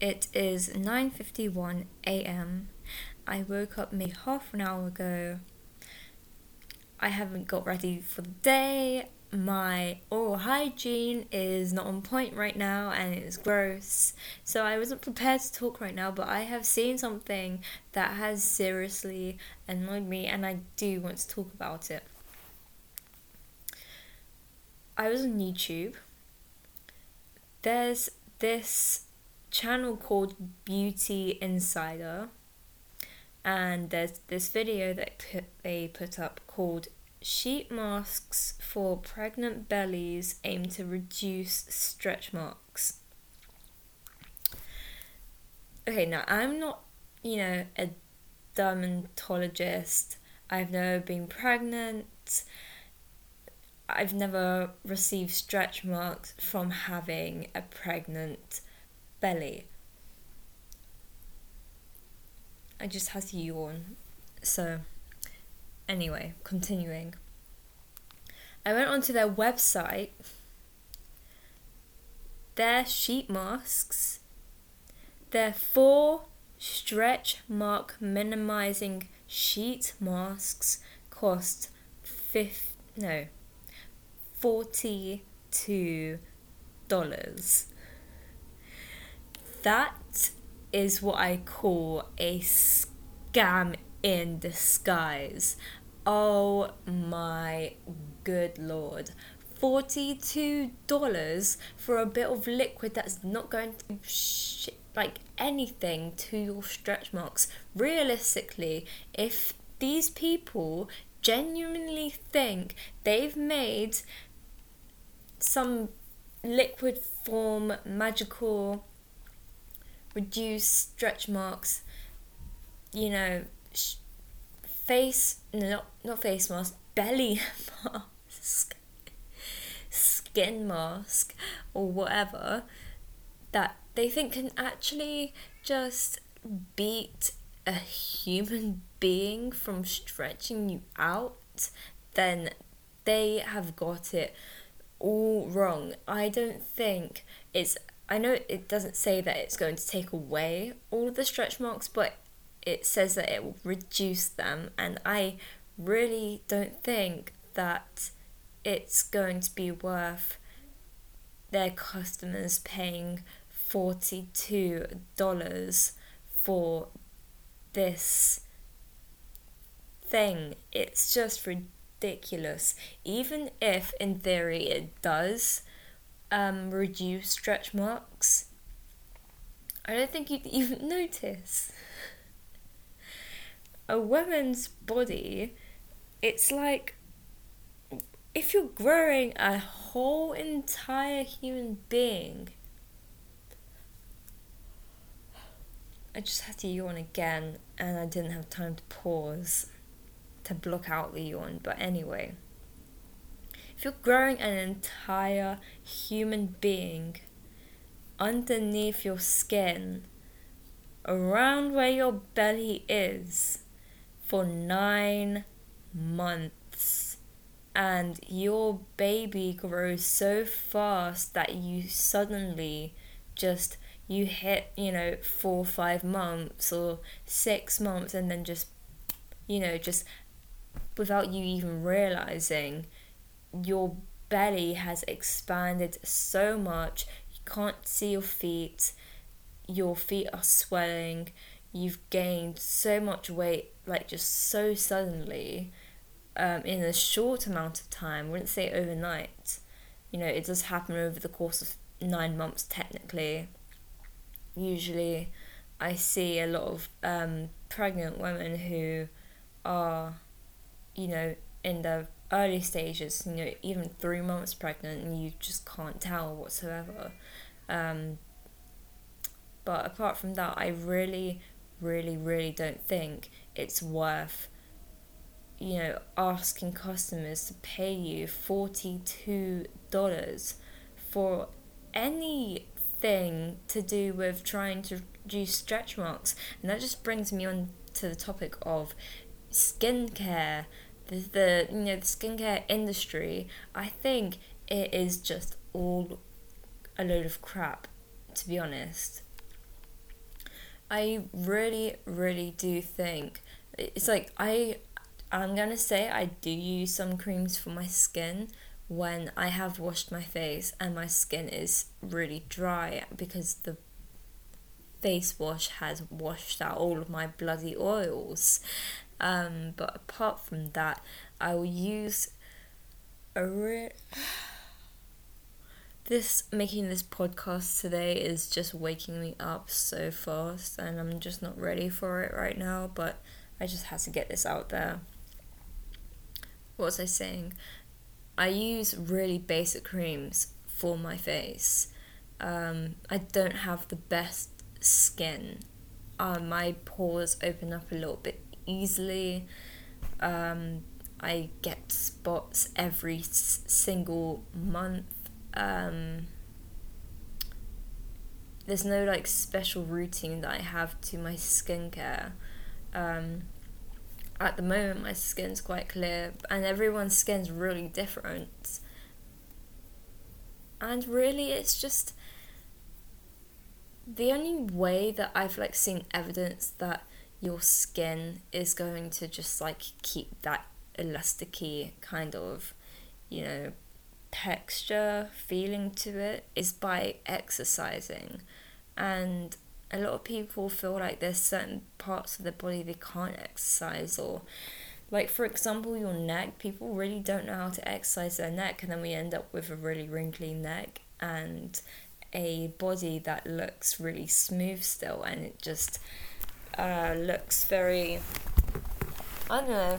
It is 9:51 a.m. I woke up maybe half an hour ago. I haven't got ready for the day. My oral hygiene is not on point right now and it's gross. So I wasn't prepared to talk right now, but I have seen something that has seriously annoyed me and I do want to talk about it. I was on YouTube. There's this channel called Beauty Insider, and there's this video that they put up called Sheet Masks for Pregnant Bellies Aim to Reduce Stretch Marks. Okay, now I'm not, you know, a dermatologist. I've never been pregnant. I've never received stretch marks from having a pregnant belly. I just had to yawn. So, anyway, continuing. I went onto their website. Their sheet masks, their four stretch mark minimizing sheet masks cost fifth no forty two dollars. That is what I call a scam in disguise. Oh my good lord. $42 for a bit of liquid that's not going to like anything to your stretch marks. Realistically, if these people genuinely think they've made some liquid form magical reduce stretch marks, you know, sh- face, no, not, not face mask, belly mask, skin mask, or whatever, that they think can actually just beat a human being from stretching you out, then they have got it all wrong. I don't think it's I know it doesn't say that it's going to take away all of the stretch marks, but it says that it will reduce them, and I really don't think that it's going to be worth their customers paying $42 for this thing. It's just ridiculous. Even if, in theory, it does um, reduce stretch marks, I don't think you'd even notice. A woman's body, it's like if you're growing a whole entire human being. I just had to yawn again and I didn't have time to pause to block out the yawn, but anyway. If you're growing an entire human being underneath your skin, around where your belly is, for nine months, and your baby grows so fast that you suddenly just you hit you know four five months or six months and then just you know just without you even realizing your belly has expanded so much, you can't see your feet, your feet are swelling, you've gained so much weight, like just so suddenly, um, in a short amount of time. I wouldn't say overnight. You know, it does happen over the course of nine months, technically. Usually, I see a lot of um, pregnant women who are, you know, in their early stages, you know, even three months pregnant, and you just can't tell whatsoever. Um, but apart from that, I really, really, really don't think it's worth, you know, asking customers to pay you $42 for anything to do with trying to reduce stretch marks. And that just brings me on to the topic of skincare the, the you know the skincare industry, I think it is just all a load of crap, to be honest. I really, really do think it's like I I'm gonna say I do use some creams for my skin when I have washed my face and my skin is really dry because the face wash has washed out all of my bloody oils. Um, but apart from that, I will use a re- this making this podcast today is just waking me up so fast and I'm just not ready for it right now, but I just had to get this out there. What was I saying? I use really basic creams for my face. Um, I don't have the best skin. Uh, my pores open up a little bit easily. Um, I get spots every s- single month. Um, there's no like special routine that I have to my skincare. Um, at the moment, my skin's quite clear, and everyone's skin's really different. And really, it's just the only way that I've like seen evidence that your skin is going to just like keep that elasticy kind of, you know, texture feeling to it is by exercising. And a lot of people feel like there's certain parts of their body they can't exercise or like for example your neck people really don't know how to exercise their neck and then we end up with a really wrinkly neck and a body that looks really smooth still and it just uh, looks very i don't know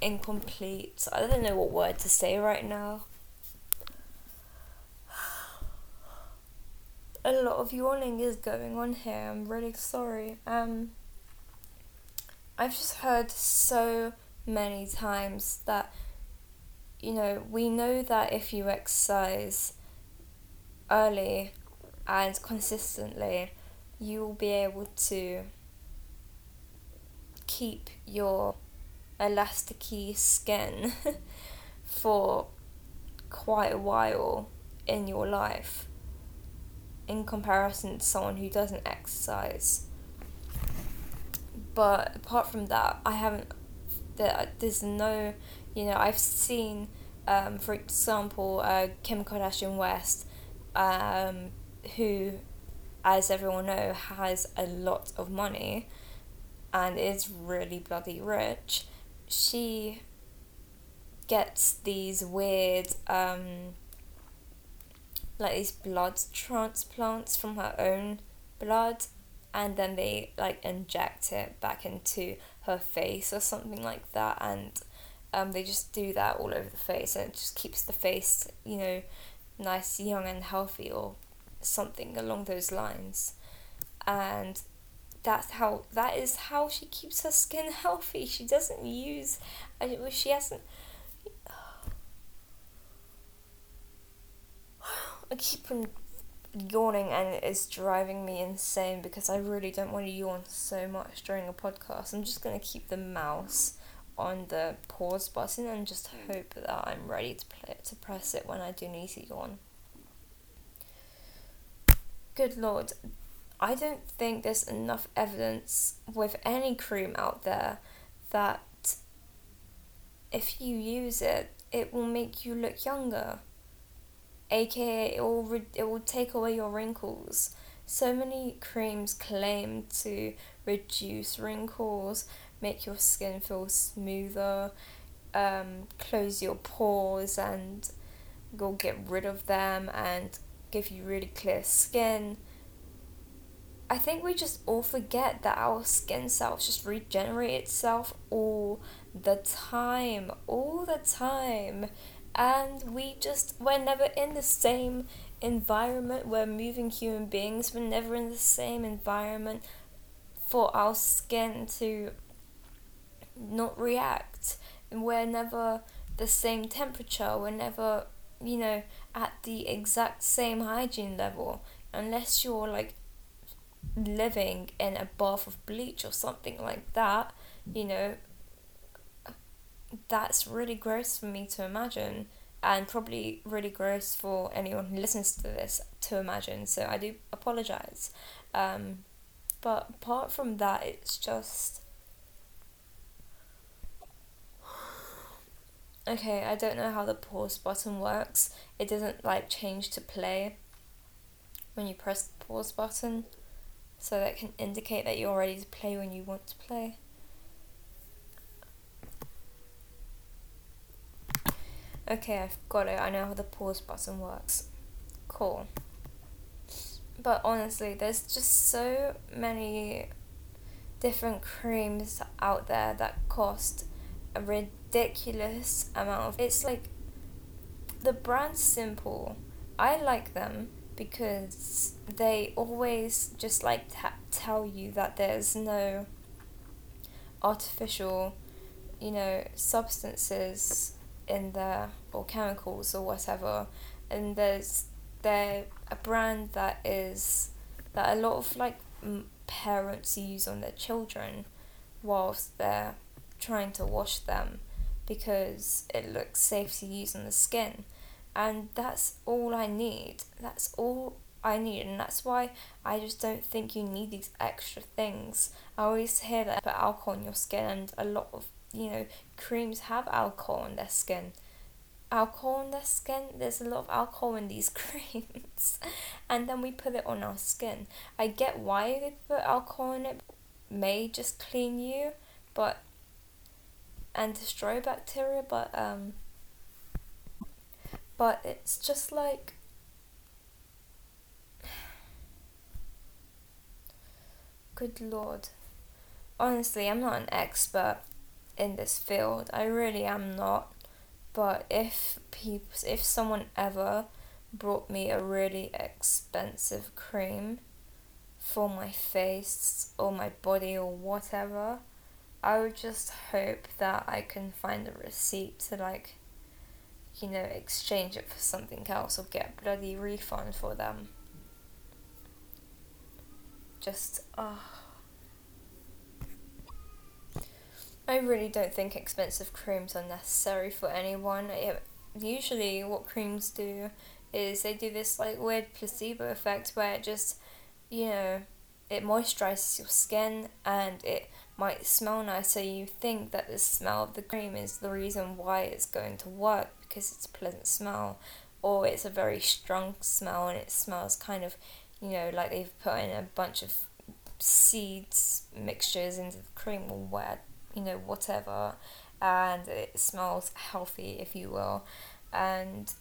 incomplete i don't know what word to say right now a lot of yawning is going on here. I'm really sorry. Um, I've just heard so many times that, you know, we know that if you exercise early and consistently, you will be able to keep your elasticy skin for quite a while in your life in comparison to someone who doesn't exercise. But apart from that, I haven't. There, there's no, you know, I've seen, um, for example, uh, Kim Kardashian West, um, who, as everyone know, has a lot of money, and is really bloody rich. She gets these weird um, like these blood transplants from her own blood and then they like inject it back into her face or something like that and um, they just do that all over the face and it just keeps the face you know nice young and healthy or something along those lines and that's how that is how she keeps her skin healthy she doesn't use she hasn't I keep on yawning and it is driving me insane because I really don't want to yawn so much during a podcast. I'm just to keep the mouse on the pause button and just hope that I'm ready to play to press it when I do need to yawn. Good lord, I don't think there's enough evidence with any cream out there that if you use it, it will make you look younger aka it will re- it will take away your wrinkles. So many creams claim to reduce wrinkles, make your skin feel smoother, um, close your pores and go get rid of them and give you really clear skin. I think we just all forget that our skin cells just regenerate itself all the time, all the time. And we just we're never in the same environment. We're moving human beings. We're never in the same environment for our skin to not react. We're never the same temperature. We're never you know at the exact same hygiene level. Unless you're like living in a bath of bleach or something like that you know that's really gross for me to imagine and probably really gross for anyone who listens to this to imagine so i do apologize um, But apart from that, it's just. Okay, I don't know how the pause button works. It doesn't like change to play when you press the pause button, so that can indicate that you're ready to play when you want to play. Okay, I've got it. I know how the pause button works. Cool. But honestly, there's just so many different creams out there that cost a ridiculous amount of it's like the brand's simple. I like them because they always just like t- tell you that there's no artificial, you know, substances in there or chemicals or whatever. And there's they're a brand that is that a lot of like parents use on their children whilst they're trying to wash them because it looks safe to use on the skin and that's all I need that's all I need and that's why I just don't think you need these extra things I always hear that put alcohol on your skin and a lot of you know, creams have alcohol on their skin. Alcohol on their skin, there's a lot of alcohol in these creams, and then we put it on our skin. I get why they put alcohol in it, may just clean you, but and destroy bacteria, but um, but it's just like good lord honestly i'm not an expert in this field. I really am not. But if people, if someone ever brought me a really expensive cream for my face or my body or whatever, I would just hope that I can find a receipt to like, you know, exchange it for something else or get a bloody refund for them. Just, oh. I really don't think expensive creams are necessary for anyone. It, usually, what creams do is they do this like weird placebo effect where it just, you know, it moisturizes your skin and it might smell nice. So you think that the smell of the cream is the reason why it's going to work because it's a pleasant smell, or it's a very strong smell and it smells kind of, you know, like they've put in a bunch of seeds mixtures into the cream or where you know, whatever, and it smells healthy, if you will, and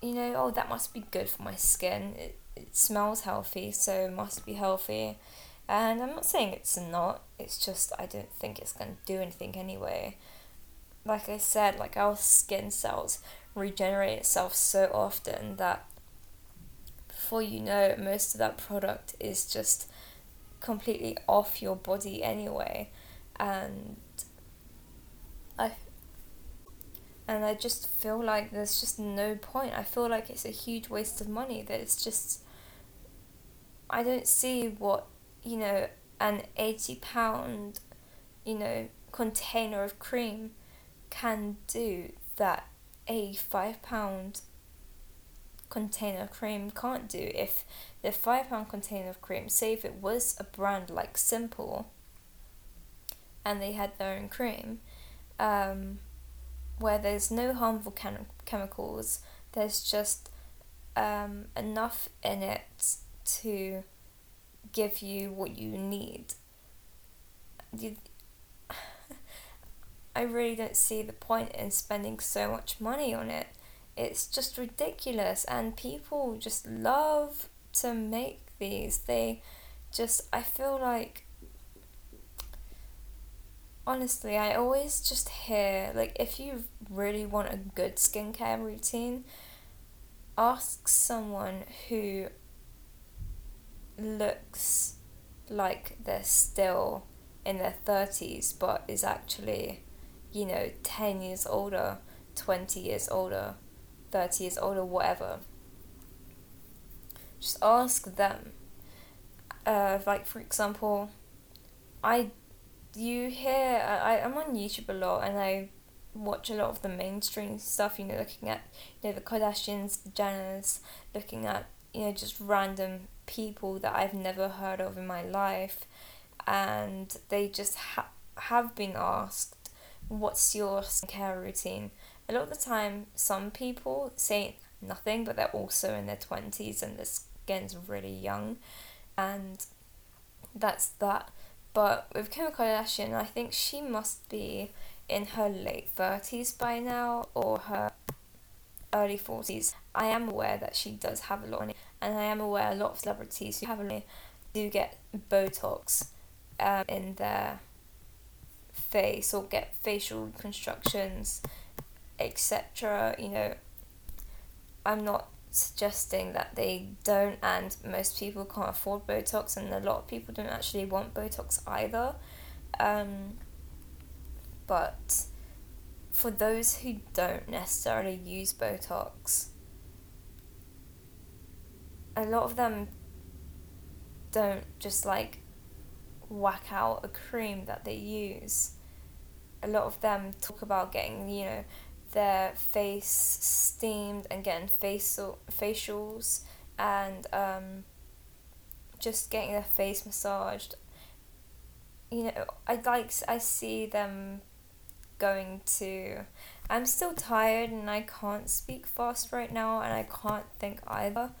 you know, oh, that must be good for my skin. It, it smells healthy, so it must be healthy. And I'm not saying it's not, it's just I don't think it's going to do anything anyway. Like I said, like our skin cells regenerate itself so often that before you know most of that product is just completely off your body anyway and I and I just feel like there's just no point. I feel like it's a huge waste of money. That it's just I don't see what you know an eighty pound you know container of cream can do that a five pound container of cream can't do if the five pound container of cream say if it was a brand like simple and they had their own cream, um, where there's no harmful chem- chemicals. There's just um, enough in it to give you what you need. I really don't see the point in spending so much money on it. It's just ridiculous, and people just love to make these. They just, I feel like honestly, I always just hear like if you really want a good skincare routine, ask someone who looks like they're still in their 30s but is actually, you know, 10 years older, 20 years older, 30 years older, whatever. Just ask them. Uh, like, for example, I you hear I, I'm on YouTube a lot and I watch a lot of the mainstream stuff, you know, looking at you know the Kardashians, the Jenners, looking at, you know, just random people that I've never heard of in my life, and they just ha- have been asked, What's your skincare routine? A lot of the time, some people say nothing, but they're also in their 20s and their skin's really young, and that's that. But with Kim Kardashian, I think she must be in her late 30s by now or her early 40s. I am aware that she does have a lot of money, and I am aware a lot of celebrities who have a money do get Botox um, in their face or get facial reconstructions, etc. You know, I'm not suggesting that they don't, and most people can't afford Botox, and a lot of people don't actually want Botox either. Um, but for those who don't necessarily use Botox, a lot of them don't just like whack out a cream that they use. A lot of them talk about getting, you know, their face steamed and getting facial facials and um, just getting their face massaged. You know, I like I see them going to. I'm still tired and I can't speak fast right now and I can't think either,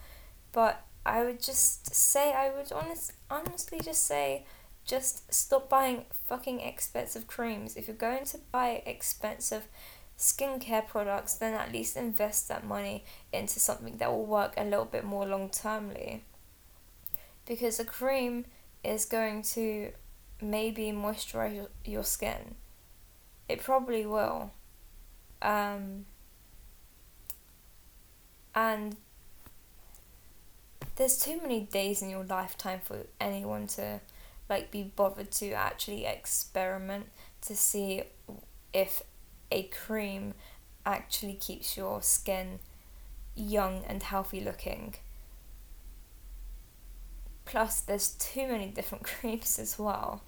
but I would just say I would honest honestly just say just stop buying fucking expensive creams. If you're going to buy expensive skincare products, then at least invest that money into something that will work a little bit more long termly. Because a cream is going to maybe moisturize your skin. It probably will. Um, and there's too many days in your lifetime for anyone to like be bothered to actually experiment to see if a cream actually keeps your skin young and healthy looking. Plus, there's too many different creams as well.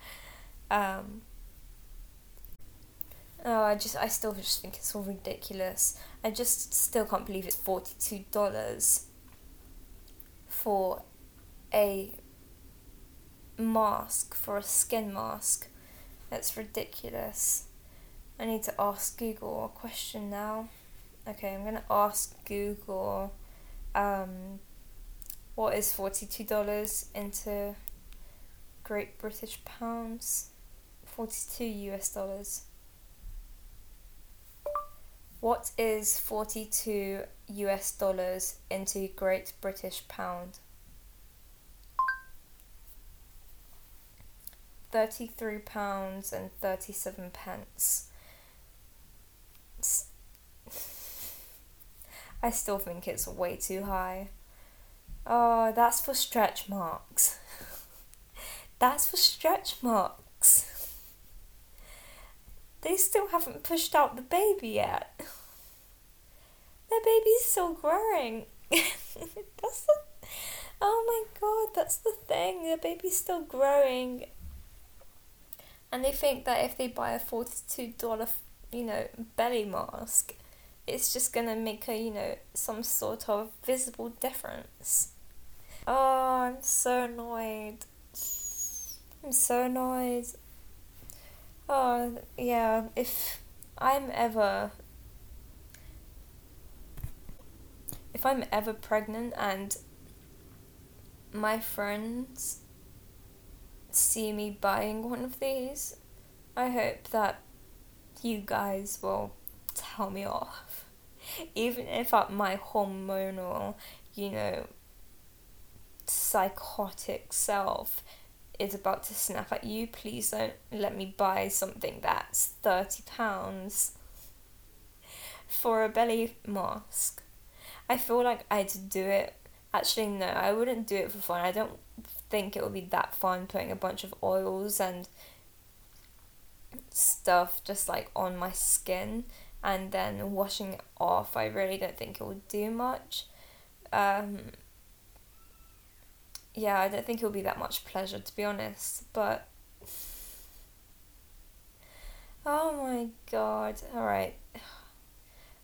Um, oh, I just, I still just think it's all ridiculous. I just still can't believe it's forty two dollars for a mask, for a skin mask. That's ridiculous. I need to ask Google a question now. Okay, I'm gonna ask Google um, what is $42 into Great British Pounds? 42 US dollars. What is 42 US dollars into Great British Pound? 33 pounds and 37 pence. I still think it's way too high. Oh, that's for stretch marks. that's for stretch marks. They still haven't pushed out the baby yet. Their baby's still growing. that's the. Oh my god, that's the thing. The baby's still growing. And they think that if they buy a $42 you know, belly mask, it's just gonna make a, you know, some sort of visible difference. Oh, I'm so annoyed. I'm so annoyed. Oh, yeah, if I'm ever. If I'm ever pregnant and my friends see me buying one of these, I hope that you guys will tell me off. Even if my hormonal, you know, psychotic self is about to snap at you, please don't let me buy something that's £30 for a belly mask. I feel like I'd do it. Actually, no, I wouldn't do it for fun. I don't think it would be that fun putting a bunch of oils and stuff just like on my skin and then washing it off. I really don't think it would do much. Um, yeah, I don't think it will be that much pleasure to be honest, but oh my god, alright.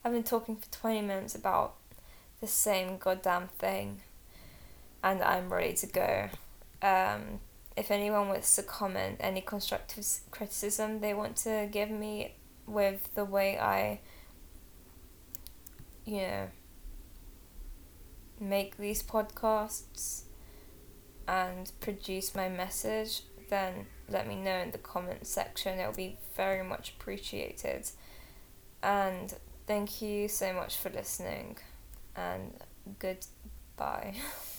I've been talking for 20 minutes about the same goddamn thing. and I'm ready to go. Um, if anyone wants to comment any constructive criticism they want to give me with the way I, you know, make these podcasts and produce my message, then let me know in the comment section. It'll be very much appreciated. And thank you so much for listening, and goodbye.